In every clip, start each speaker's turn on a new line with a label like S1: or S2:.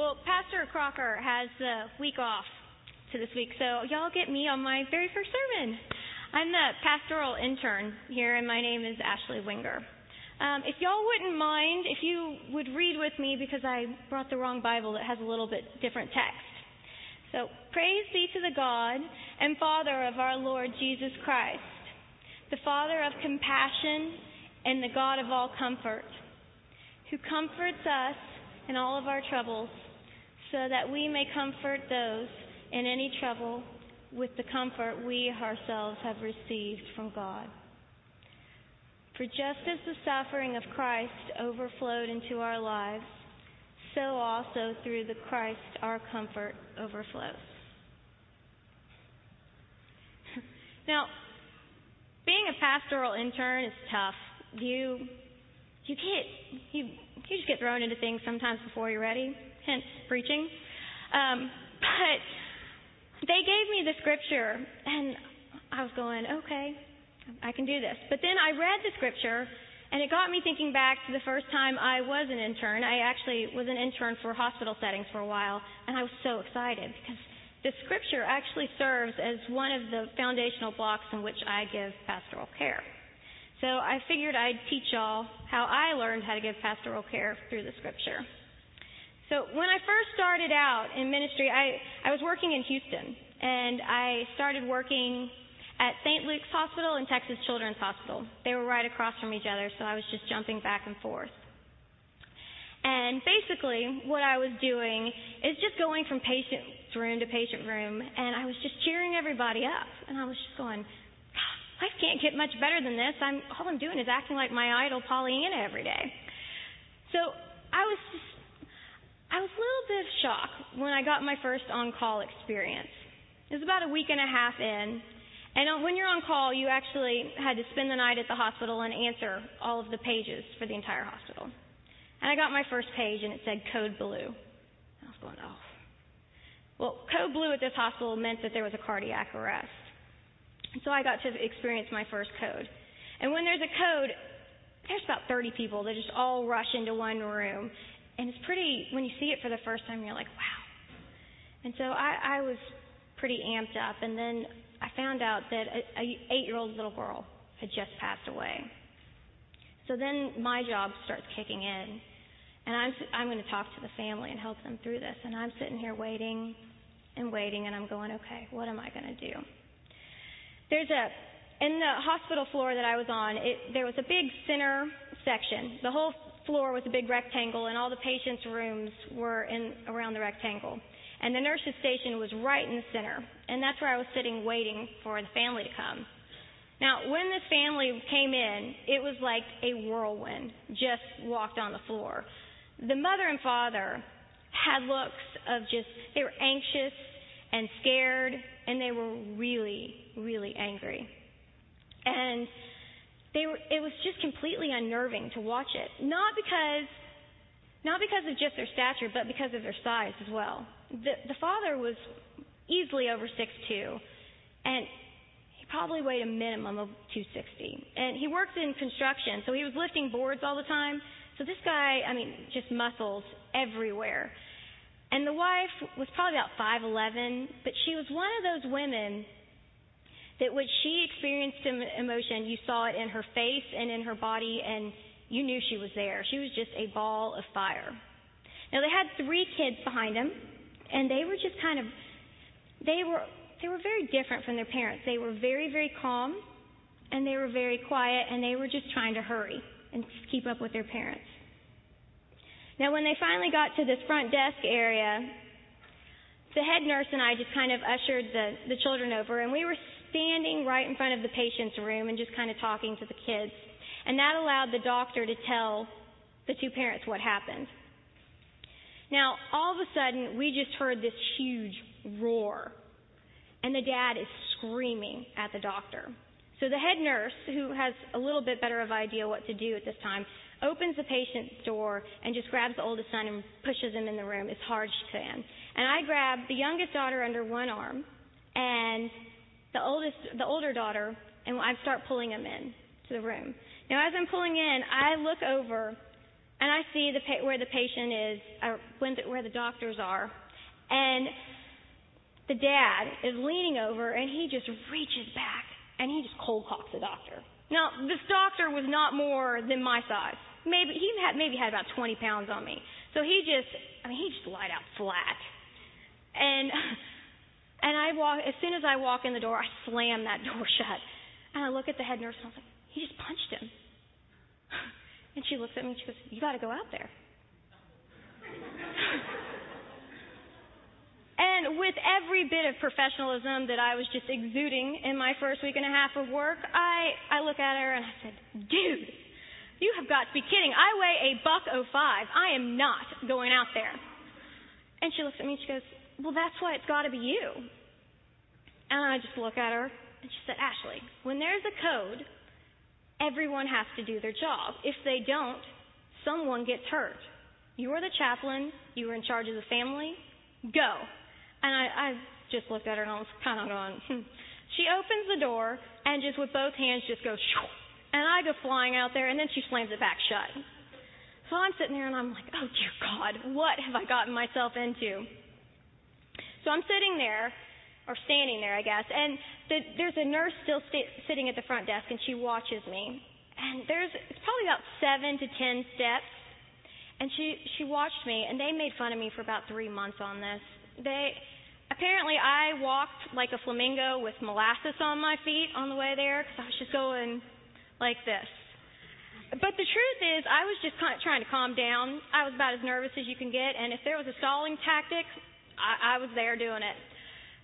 S1: Well, Pastor Crocker has the week off to this week, so y'all get me on my very first sermon. I'm the pastoral intern here, and my name is Ashley Winger. Um, if y'all wouldn't mind, if you would read with me, because I brought the wrong Bible that has a little bit different text. So, praise be to the God and Father of our Lord Jesus Christ, the Father of compassion and the God of all comfort, who comforts us in all of our troubles, so that we may comfort those in any trouble with the comfort we ourselves have received from God. For just as the suffering of Christ overflowed into our lives, so also through the Christ our comfort overflows. now, being a pastoral intern is tough. You you get you you just get thrown into things sometimes before you're ready. Hence preaching. Um, but they gave me the scripture, and I was going, okay, I can do this. But then I read the scripture, and it got me thinking back to the first time I was an intern. I actually was an intern for hospital settings for a while, and I was so excited because the scripture actually serves as one of the foundational blocks in which I give pastoral care. So I figured I'd teach y'all how I learned how to give pastoral care through the scripture. So when I first started out in ministry, I, I was working in Houston, and I started working at St. Luke's Hospital and Texas Children's Hospital. They were right across from each other, so I was just jumping back and forth. And basically, what I was doing is just going from patient room to patient room, and I was just cheering everybody up. And I was just going, life can't get much better than this. I'm all I'm doing is acting like my idol Pollyanna every day. So I was just, I was a little bit of shock when I got my first on-call experience. It was about a week and a half in, and when you're on call, you actually had to spend the night at the hospital and answer all of the pages for the entire hospital. And I got my first page and it said code blue. I was going, oh. Well, code blue at this hospital meant that there was a cardiac arrest. So I got to experience my first code. And when there's a code, there's about 30 people that just all rush into one room. And it's pretty, when you see it for the first time, you're like, wow. And so I, I was pretty amped up. And then I found out that a, a eight year old little girl had just passed away. So then my job starts kicking in. And I'm, I'm going to talk to the family and help them through this. And I'm sitting here waiting and waiting, and I'm going, okay, what am I going to do? There's a, in the hospital floor that I was on, it, there was a big center section. The whole floor was a big rectangle, and all the patients' rooms were in around the rectangle. And the nurse's station was right in the center. And that's where I was sitting waiting for the family to come. Now, when this family came in, it was like a whirlwind just walked on the floor. The mother and father had looks of just, they were anxious and scared, and they were really, really angry. And they were, it was just completely unnerving to watch it. Not because, not because of just their stature, but because of their size as well the, the father was easily over six two, and he probably weighed a minimum of 260. And he worked in construction, so he was lifting boards all the time. So this guy, I mean, just muscles everywhere. And the wife was probably about 5'11, but she was one of those women that when she experienced emotion, you saw it in her face and in her body, and you knew she was there. She was just a ball of fire. Now, they had three kids behind them and they were just kind of they were they were very different from their parents. They were very very calm and they were very quiet and they were just trying to hurry and keep up with their parents. Now when they finally got to this front desk area, the head nurse and I just kind of ushered the the children over and we were standing right in front of the patient's room and just kind of talking to the kids. And that allowed the doctor to tell the two parents what happened. Now, all of a sudden, we just heard this huge roar, and the dad is screaming at the doctor. So the head nurse, who has a little bit better of idea what to do at this time, opens the patient's door and just grabs the oldest son and pushes him in the room as hard as she can. And I grab the youngest daughter under one arm and the oldest, the older daughter, and I start pulling them in to the room. Now, as I'm pulling in, I look over and I see the where the patient is, or when the, where the doctors are, and the dad is leaning over and he just reaches back and he just cold cocks the doctor. Now, this doctor was not more than my size. Maybe he had maybe had about 20 pounds on me. So he just, I mean, he just lied out flat. And and I walk as soon as I walk in the door, I slam that door shut. And I look at the head nurse and I was like, he just punched him. And she looks at me and she goes, You got to go out there. and with every bit of professionalism that I was just exuding in my first week and a half of work, I, I look at her and I said, Dude, you have got to be kidding. I weigh a buck oh five. I am not going out there. And she looks at me and she goes, Well, that's why it's got to be you. And I just look at her and she said, Ashley, when there's a code, everyone has to do their job. If they don't, someone gets hurt. You are the chaplain. You are in charge of the family. Go. And I, I just looked at her and I was kind of going, hmm. She opens the door and just with both hands just goes, Shoo. and I go flying out there and then she slams it back shut. So I'm sitting there and I'm like, oh dear God, what have I gotten myself into? So I'm sitting there or standing there, I guess. And the, there's a nurse still st- sitting at the front desk, and she watches me. And there's it's probably about seven to ten steps. And she she watched me, and they made fun of me for about three months on this. They apparently I walked like a flamingo with molasses on my feet on the way there because I was just going like this. But the truth is, I was just kind of trying to calm down. I was about as nervous as you can get, and if there was a stalling tactic, I, I was there doing it.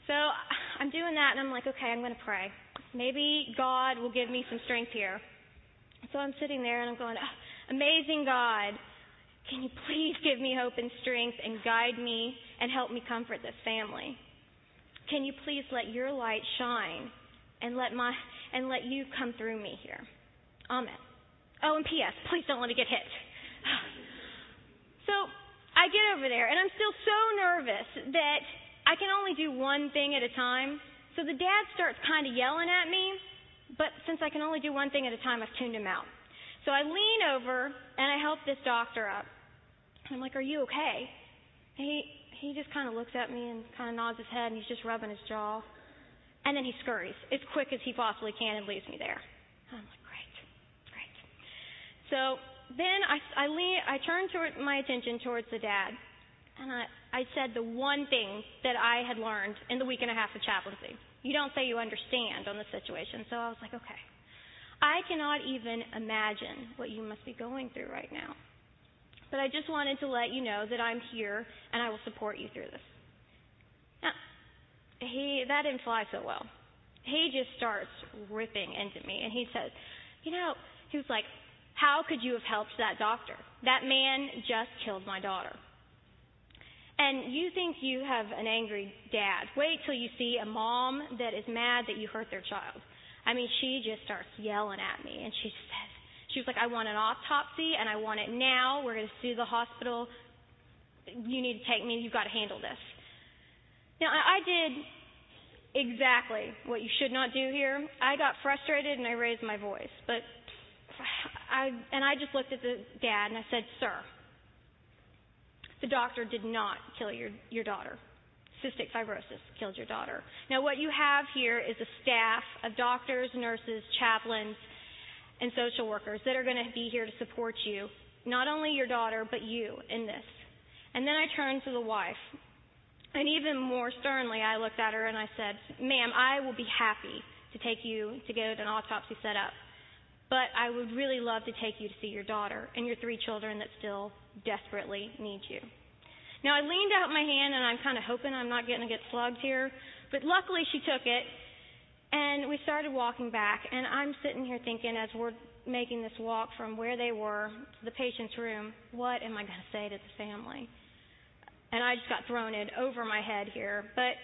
S1: So I'm doing that, and I'm like, okay, I'm going to pray. Maybe God will give me some strength here. So I'm sitting there, and I'm going, oh, amazing God, can you please give me hope and strength and guide me and help me comfort this family? Can you please let your light shine and let my and let you come through me here? Amen. Oh, and P.S. Please don't let it get hit. So I get over there, and I'm still so nervous that I can only do one thing at a time. So the dad starts kind of yelling at me, but since I can only do one thing at a time, I've tuned him out. So I lean over and I help this doctor up. I'm like, "Are you okay?" he he just kind of looks at me and kind of nods his head, and he's just rubbing his jaw. And then he scurries as quick as he possibly can and leaves me there. I'm like, "Great, great." So then I I lean I turn toward my attention towards the dad, and I I said the one thing that I had learned in the week and a half of chaplaincy. You don't say you understand on the situation. So I was like, okay. I cannot even imagine what you must be going through right now. But I just wanted to let you know that I'm here and I will support you through this. Now, he that didn't fly so well. He just starts ripping into me and he says, You know, he was like, How could you have helped that doctor? That man just killed my daughter. And you think you have an angry dad. Wait till you see a mom that is mad that you hurt their child. I mean, she just starts yelling at me and she says, she was like, I want an autopsy and I want it now. We're going to sue the hospital. You need to take me. You've got to handle this. Now, I did exactly what you should not do here. I got frustrated and I raised my voice. But I, and I just looked at the dad and I said, Sir, the doctor did not kill your, your daughter. Cystic fibrosis killed your daughter. Now, what you have here is a staff of doctors, nurses, chaplains, and social workers that are going to be here to support you, not only your daughter, but you in this. And then I turned to the wife, and even more sternly, I looked at her and I said, Ma'am, I will be happy to take you to get an autopsy set up, but I would really love to take you to see your daughter and your three children that still desperately need you. Now, I leaned out my hand, and I'm kind of hoping I'm not going to get slugged here, but luckily she took it, and we started walking back. And I'm sitting here thinking, as we're making this walk from where they were to the patient's room, what am I going to say to the family? And I just got thrown in over my head here. But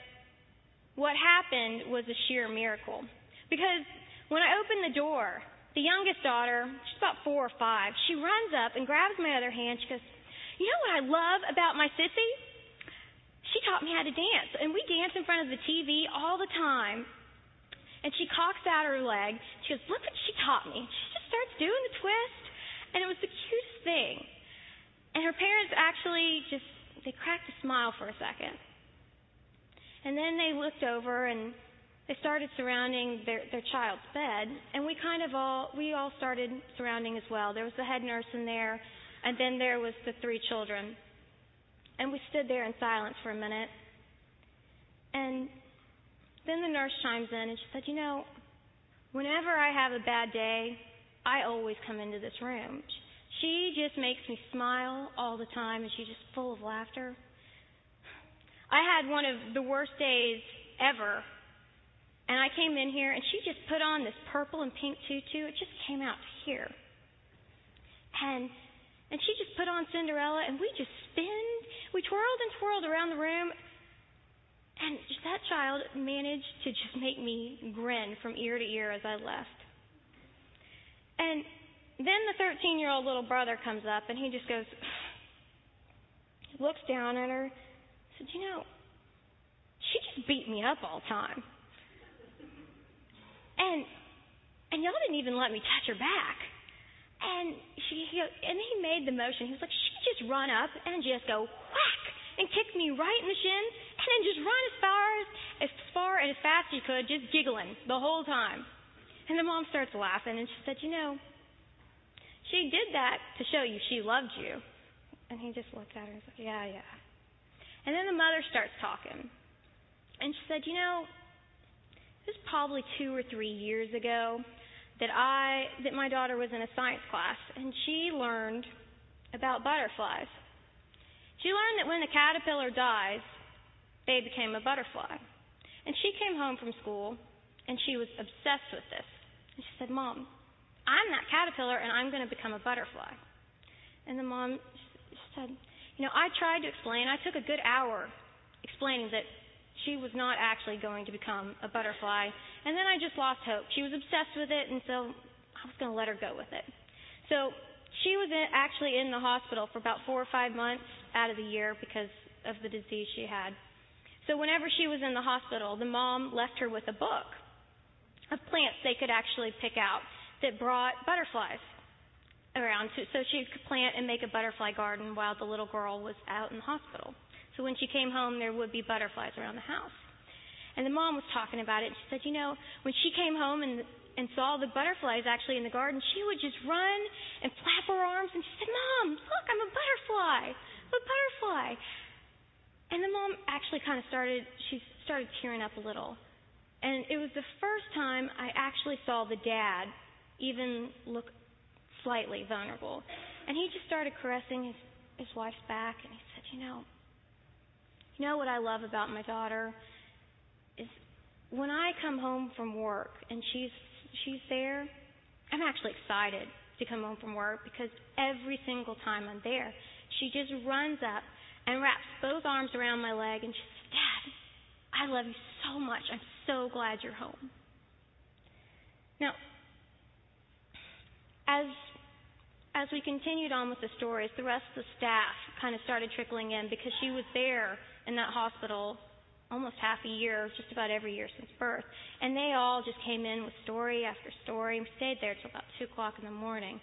S1: what happened was a sheer miracle. Because when I opened the door, the youngest daughter, she's about four or five, she runs up and grabs my other hand. She goes, You know what I love about my sissy? She taught me how to dance, and we dance in front of the TV all the time. And she cocks out her leg. She goes, Look what she taught me. She just starts doing the twist, and it was the cutest thing. And her parents actually just, they cracked a smile for a second. And then they looked over and they started surrounding their, their child's bed. And we kind of all, we all started surrounding as well. There was the head nurse in there, and then there was the three children. And we stood there in silence for a minute. And then the nurse chimes in and she said, You know, whenever I have a bad day, I always come into this room. She just makes me smile all the time and she's just full of laughter. I had one of the worst days ever. And I came in here and she just put on this purple and pink tutu. It just came out here. And and she just put on Cinderella and we just spinned. We twirled and twirled around the room and that child managed to just make me grin from ear to ear as I left. And then the 13 year old little brother comes up and he just goes, looks down at her, said, You know, she just beat me up all the time. And and y'all didn't even let me touch her back. And she he, and he made the motion. He was like, she just run up and just go whack and kick me right in the shin and then just run as far as as far and as fast as she could, just giggling the whole time. And the mom starts laughing and she said, You know, she did that to show you she loved you. And he just looked at her and said, Yeah, yeah. And then the mother starts talking. And she said, You know, this was probably two or three years ago that I that my daughter was in a science class and she learned about butterflies. She learned that when the caterpillar dies, they became a butterfly. And she came home from school and she was obsessed with this. And she said, Mom, I'm that caterpillar and I'm going to become a butterfly. And the mom said, You know, I tried to explain, I took a good hour explaining that she was not actually going to become a butterfly. And then I just lost hope. She was obsessed with it, and so I was going to let her go with it. So she was in, actually in the hospital for about four or five months out of the year because of the disease she had. So whenever she was in the hospital, the mom left her with a book of plants they could actually pick out that brought butterflies around so she could plant and make a butterfly garden while the little girl was out in the hospital. So when she came home, there would be butterflies around the house. And the mom was talking about it. And she said, you know, when she came home and and saw the butterflies actually in the garden, she would just run and flap her arms and she said, Mom, look, I'm a butterfly. I'm a butterfly. And the mom actually kind of started, she started tearing up a little. And it was the first time I actually saw the dad even look slightly vulnerable. And he just started caressing his, his wife's back and he said, You know, know what I love about my daughter is when I come home from work and she's she's there, I'm actually excited to come home from work because every single time I'm there, she just runs up and wraps both arms around my leg and she says, Dad, I love you so much. I'm so glad you're home. Now, as as we continued on with the stories, the rest of the staff kind of started trickling in because she was there in that hospital almost half a year, just about every year since birth. And they all just came in with story after story. We stayed there till about 2 o'clock in the morning.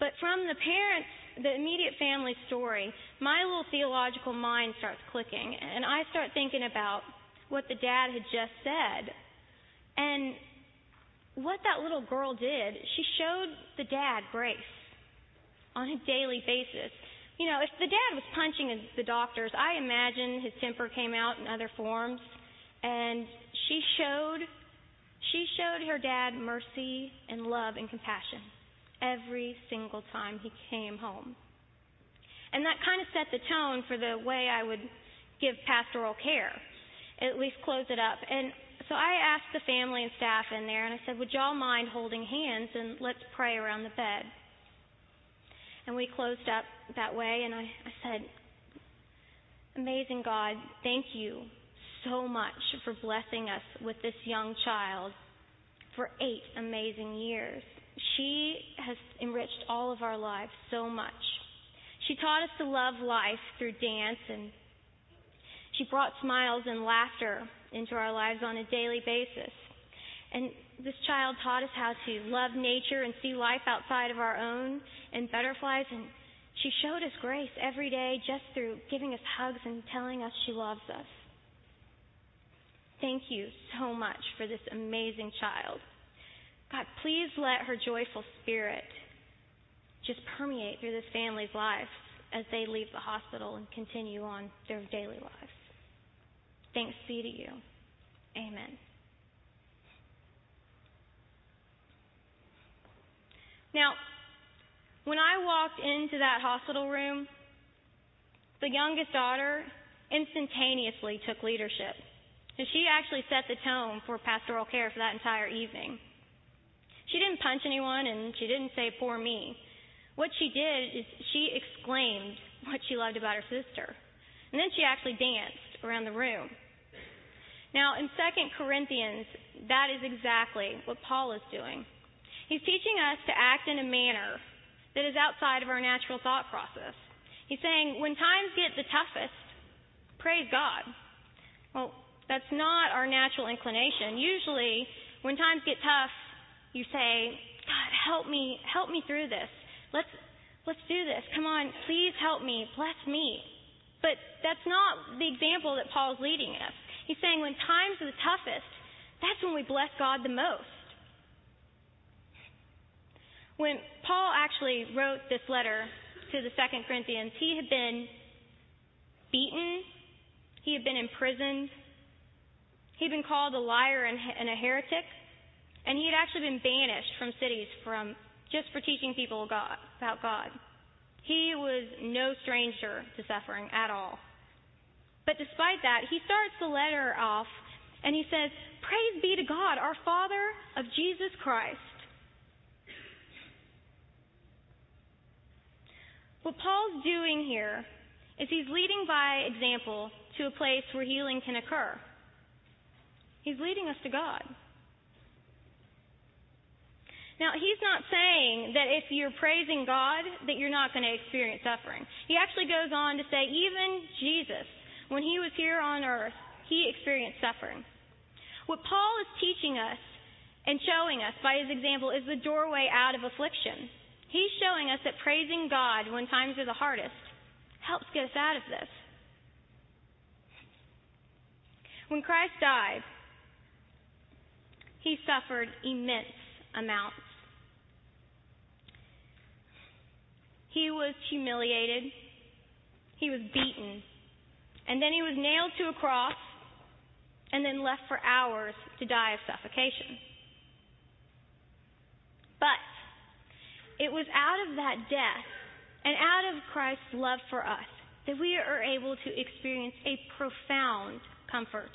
S1: But from the parents, the immediate family story, my little theological mind starts clicking. And I start thinking about what the dad had just said. And what that little girl did, she showed the dad grace on a daily basis you know, if the dad was punching the doctors, I imagine his temper came out in other forms. And she showed, she showed her dad mercy and love and compassion every single time he came home. And that kind of set the tone for the way I would give pastoral care, at least close it up. And so I asked the family and staff in there, and I said, Would y'all mind holding hands and let's pray around the bed? And we closed up that way, and I, I said, Amazing God, thank you so much for blessing us with this young child for eight amazing years. She has enriched all of our lives so much. She taught us to love life through dance, and she brought smiles and laughter into our lives on a daily basis. And this child taught us how to love nature and see life outside of our own and butterflies. And She showed us grace every day just through giving us hugs and telling us she loves us. Thank you so much for this amazing child. God, please let her joyful spirit just permeate through this family's life as they leave the hospital and continue on their daily lives. Thanks be to you. Amen. Now, when I walked into that hospital room, the youngest daughter instantaneously took leadership. And she actually set the tone for pastoral care for that entire evening. She didn't punch anyone and she didn't say poor me. What she did is she exclaimed what she loved about her sister. And then she actually danced around the room. Now, in 2 Corinthians, that is exactly what Paul is doing. He's teaching us to act in a manner that is outside of our natural thought process. He's saying, when times get the toughest, praise God. Well, that's not our natural inclination. Usually, when times get tough, you say, God, help me, help me through this. Let's, let's do this. Come on, please help me. Bless me. But that's not the example that Paul's leading us. He's saying when times are the toughest, that's when we bless God the most. When Paul actually wrote this letter to the Second Corinthians, he had been beaten, he had been imprisoned, he'd been called a liar and a heretic, and he had actually been banished from cities from just for teaching people God, about God. He was no stranger to suffering at all. But despite that, he starts the letter off and he says, Praise be to God, our Father of Jesus Christ. What Paul's doing here is he's leading by example to a place where healing can occur. He's leading us to God. Now, he's not saying that if you're praising God, that you're not going to experience suffering. He actually goes on to say, even Jesus, when he was here on earth, he experienced suffering. What Paul is teaching us and showing us by his example is the doorway out of affliction. He's showing us that praising God when times are the hardest helps get us out of this. When Christ died, he suffered immense amounts He was humiliated. He was beaten. And then he was nailed to a cross and then left for hours to die of suffocation. But it was out of that death and out of Christ's love for us that we are able to experience a profound comfort.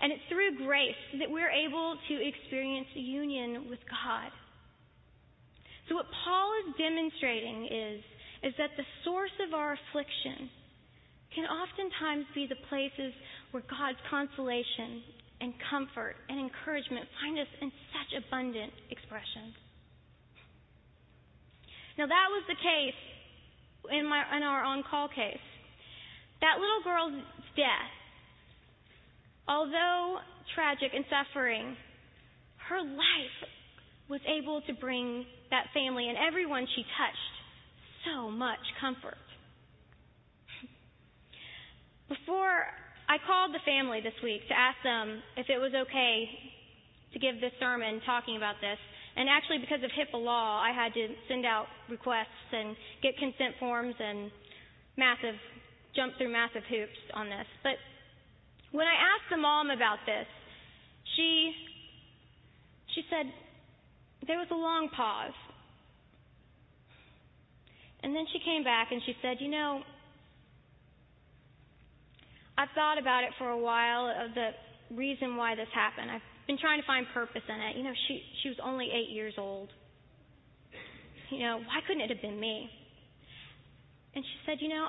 S1: And it's through grace that we're able to experience union with God. So what Paul is demonstrating is, is that the source of our affliction can oftentimes be the places where God's consolation and comfort and encouragement find us in such abundant expression. Now that was the case in my in our on-call case. That little girl's death, although tragic and suffering, her life was able to bring that family and everyone she touched so much comfort. Before I called the family this week to ask them if it was okay to give this sermon talking about this, and actually because of HIPAA law, I had to send out requests and get consent forms and massive jump through massive hoops on this. But when I asked the mom about this, she she said, there was a long pause. And then she came back and she said, You know, I've thought about it for a while of the reason why this happened. I've been trying to find purpose in it. You know, she she was only eight years old. You know, why couldn't it have been me? And she said, you know,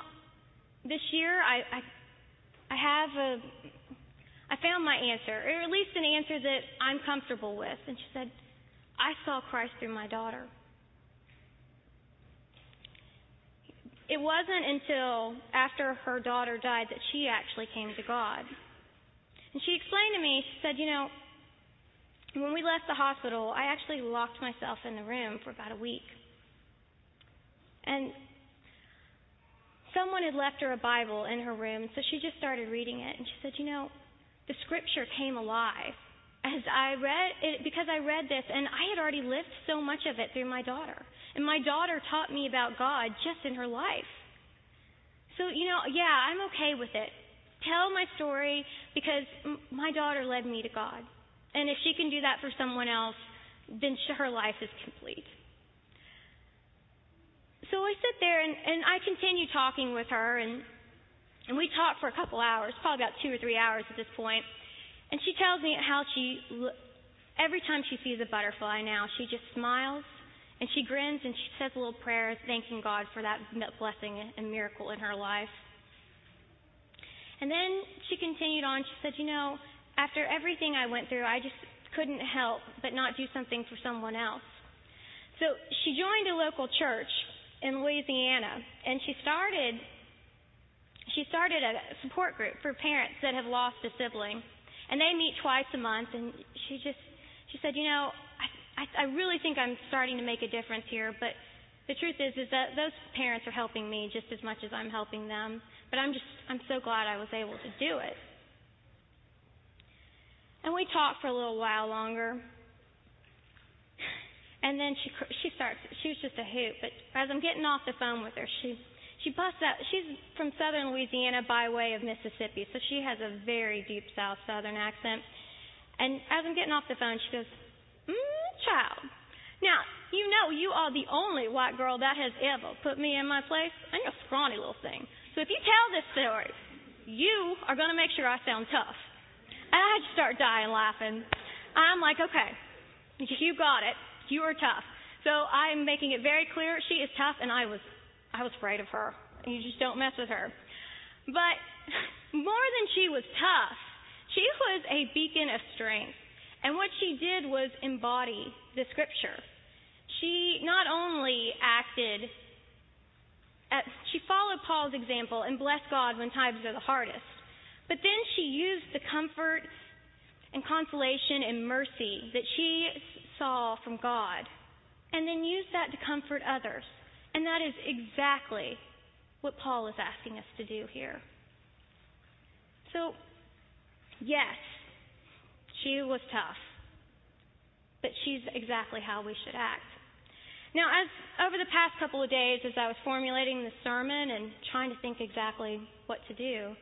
S1: this year I I, I have a I found my answer, or at least an answer that I'm comfortable with. And she said, I saw Christ through my daughter. It wasn't until after her daughter died that she actually came to God. And she explained to me, she said, You know, when we left the hospital, I actually locked myself in the room for about a week. And someone had left her a Bible in her room, so she just started reading it. And she said, You know, the scripture came alive as I read it because I read this, and I had already lived so much of it through my daughter. And my daughter taught me about God just in her life. So, you know, yeah, I'm okay with it. Tell my story because my daughter led me to God. And if she can do that for someone else, then her life is complete. So I sit there and, and I continue talking with her, and, and we talk for a couple hours, probably about two or three hours at this point. And she tells me how she, every time she sees a butterfly now, she just smiles and she grins and she says a little prayer thanking God for that blessing and miracle in her life. And then she continued on. She said, You know, after everything I went through, I just couldn't help but not do something for someone else. So she joined a local church in Louisiana and she started she started a support group for parents that have lost a sibling and they meet twice a month. And she just she said, you know, I, I, I really think I'm starting to make a difference here, but the truth is is that those parents are helping me just as much as I'm helping them. But I'm just I'm so glad I was able to do it. And we talked for a little while longer. And then she she starts. She was just a hoot. But as I'm getting off the phone with her, she she busts out. She's from southern Louisiana by way of Mississippi, so she has a very deep South Southern accent. And as I'm getting off the phone, she goes, mm, "Child, now you know you are the only white girl that has ever put me in my place. I'm a scrawny little thing. So if you tell this story, you are going to make sure I sound tough." And I just start dying laughing. I'm like, "Okay, you got it. You are tough." So I'm making it very clear she is tough, and I was I was afraid of her. You just don't mess with her. But more than she was tough, she was a beacon of strength. And what she did was embody the scripture. She not only acted, at, she followed Paul's example and blessed God when times are the hardest. But then she used the comfort and consolation and mercy that she saw from God and then used that to comfort others. And that is exactly what Paul is asking us to do here. So, yes, she was tough, but she's exactly how we should act. Now, as over the past couple of days, as I was formulating the sermon and trying to think exactly what to do,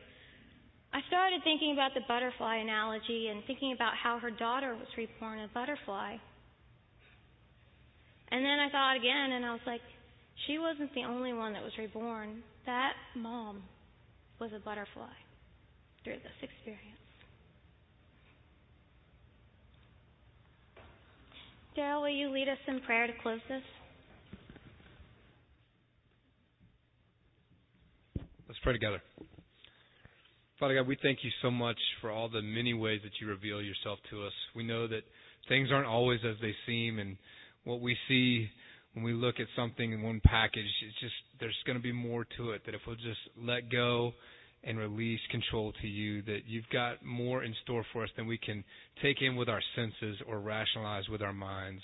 S1: I started thinking about the butterfly analogy and thinking about how her daughter was reborn a butterfly. And then I thought again, and I was like, she wasn't the only one that was reborn. That mom was a butterfly through this experience. Daryl, will you lead us in prayer to close this?
S2: Let's pray together. Father God, we thank you so much for all the many ways that you reveal yourself to us. We know that things aren't always as they seem, and what we see when we look at something in one package, it's just there's going to be more to it. That if we'll just let go and release control to you, that you've got more in store for us than we can take in with our senses or rationalize with our minds.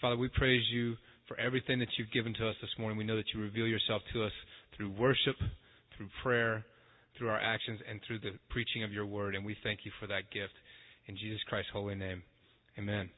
S2: Father, we praise you for everything that you've given to us this morning. We know that you reveal yourself to us through worship, through prayer, through our actions, and through the preaching of your word. And we thank you for that gift. In Jesus Christ's holy name, amen.